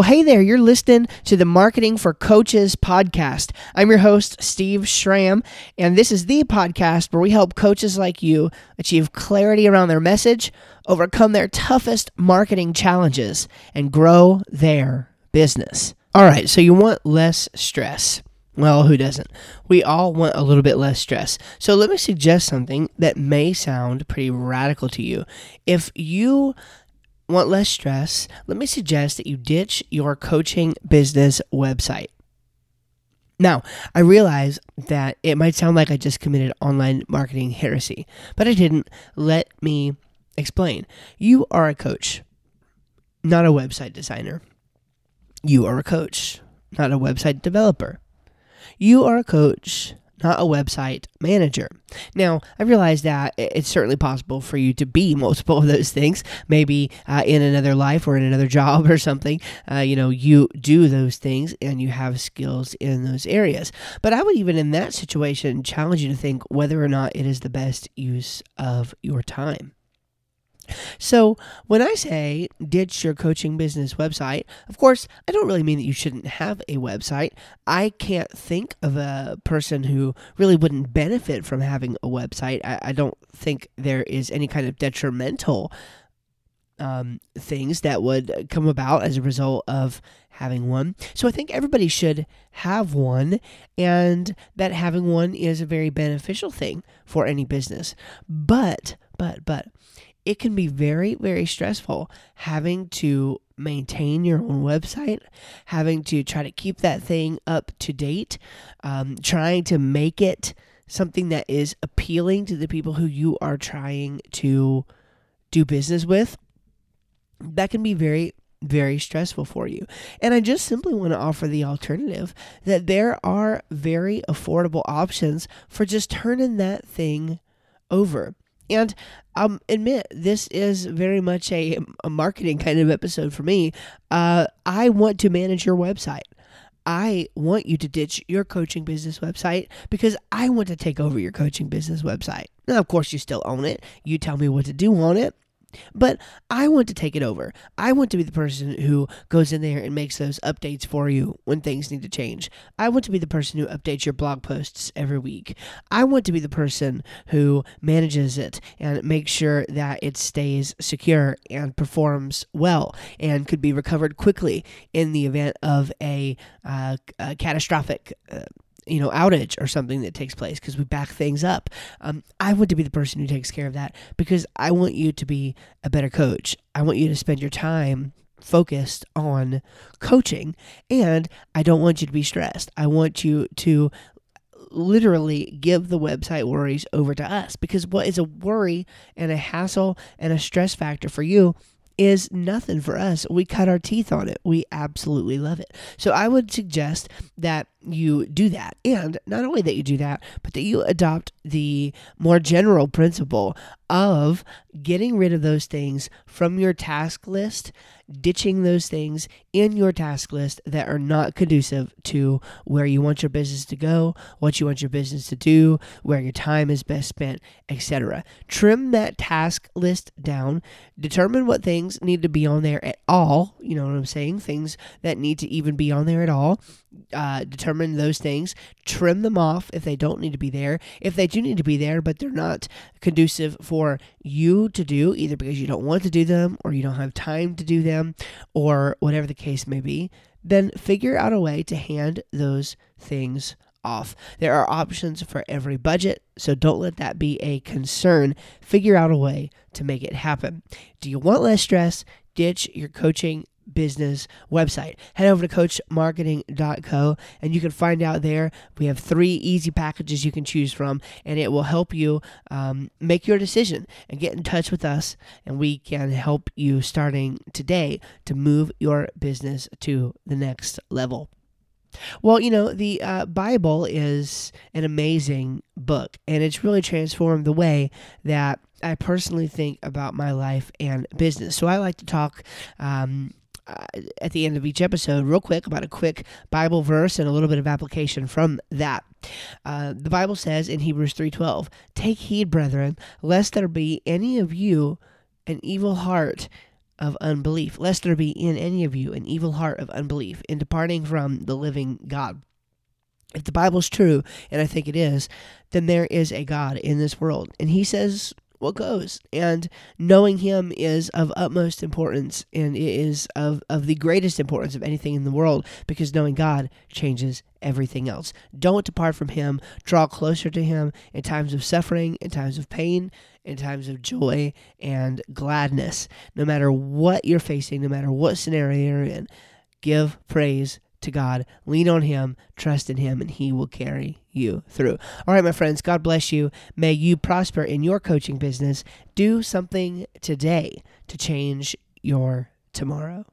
Well, hey there, you're listening to the Marketing for Coaches podcast. I'm your host, Steve Schramm, and this is the podcast where we help coaches like you achieve clarity around their message, overcome their toughest marketing challenges, and grow their business. All right, so you want less stress. Well, who doesn't? We all want a little bit less stress. So let me suggest something that may sound pretty radical to you. If you Want less stress? Let me suggest that you ditch your coaching business website. Now, I realize that it might sound like I just committed online marketing heresy, but I didn't. Let me explain. You are a coach, not a website designer. You are a coach, not a website developer. You are a coach, not a website manager. Now, I realize that it's certainly possible for you to be multiple of those things. Maybe uh, in another life or in another job or something, uh, you know, you do those things and you have skills in those areas. But I would even in that situation challenge you to think whether or not it is the best use of your time. So, when I say ditch your coaching business website, of course, I don't really mean that you shouldn't have a website. I can't think of a person who really wouldn't benefit from having a website. I, I don't think there is any kind of detrimental um, things that would come about as a result of having one. So I think everybody should have one, and that having one is a very beneficial thing for any business. But, but, but, it can be very, very stressful having to maintain your own website, having to try to keep that thing up to date, um, trying to make it something that is appealing to the people who you are trying to do business with. That can be very, very stressful for you. And I just simply want to offer the alternative that there are very affordable options for just turning that thing over. And um, admit this is very much a, a marketing kind of episode for me. Uh, I want to manage your website. I want you to ditch your coaching business website because I want to take over your coaching business website. Now, of course, you still own it. You tell me what to do on it. But I want to take it over. I want to be the person who goes in there and makes those updates for you when things need to change. I want to be the person who updates your blog posts every week. I want to be the person who manages it and makes sure that it stays secure and performs well and could be recovered quickly in the event of a, uh, a catastrophic. Uh, you know outage or something that takes place because we back things up. Um, i want to be the person who takes care of that because i want you to be a better coach. I want you to spend your time focused on coaching and i don't want you to be stressed. I want you to literally give the website worries over to us because what is a worry and a hassle and a stress factor for you is nothing for us. We cut our teeth on it. We absolutely love it. So I would suggest that you do that. And not only that you do that, but that you adopt the more general principle of getting rid of those things from your task list ditching those things in your task list that are not conducive to where you want your business to go, what you want your business to do, where your time is best spent, etc. Trim that task list down, determine what things need to be on there at all, you know what I'm saying? Things that need to even be on there at all. Uh, determine those things, trim them off if they don't need to be there. If they do need to be there, but they're not conducive for you to do, either because you don't want to do them or you don't have time to do them or whatever the case may be, then figure out a way to hand those things off. There are options for every budget, so don't let that be a concern. Figure out a way to make it happen. Do you want less stress? Ditch your coaching business website. Head over to coachmarketing.co and you can find out there. We have three easy packages you can choose from, and it will help you um, make your decision and get in touch with us. And we can help you starting today to move your business to the next level. Well, you know, the uh, Bible is an amazing book, and it's really transformed the way that I personally think about my life and business. So I like to talk um, uh, at the end of each episode, real quick, about a quick Bible verse and a little bit of application from that. Uh, the Bible says in Hebrews 3:12, "Take heed, brethren, lest there be any of you an evil heart of unbelief, lest there be in any of you an evil heart of unbelief in departing from the living God. If the Bible's true, and I think it is, then there is a God in this world. And he says what goes. And knowing him is of utmost importance and it is of, of the greatest importance of anything in the world because knowing God changes everything else. Don't depart from him. Draw closer to him in times of suffering, in times of pain, in times of joy and gladness. No matter what you're facing, no matter what scenario you're in, give praise to God, lean on Him, trust in Him, and He will carry you through. All right, my friends, God bless you. May you prosper in your coaching business. Do something today to change your tomorrow.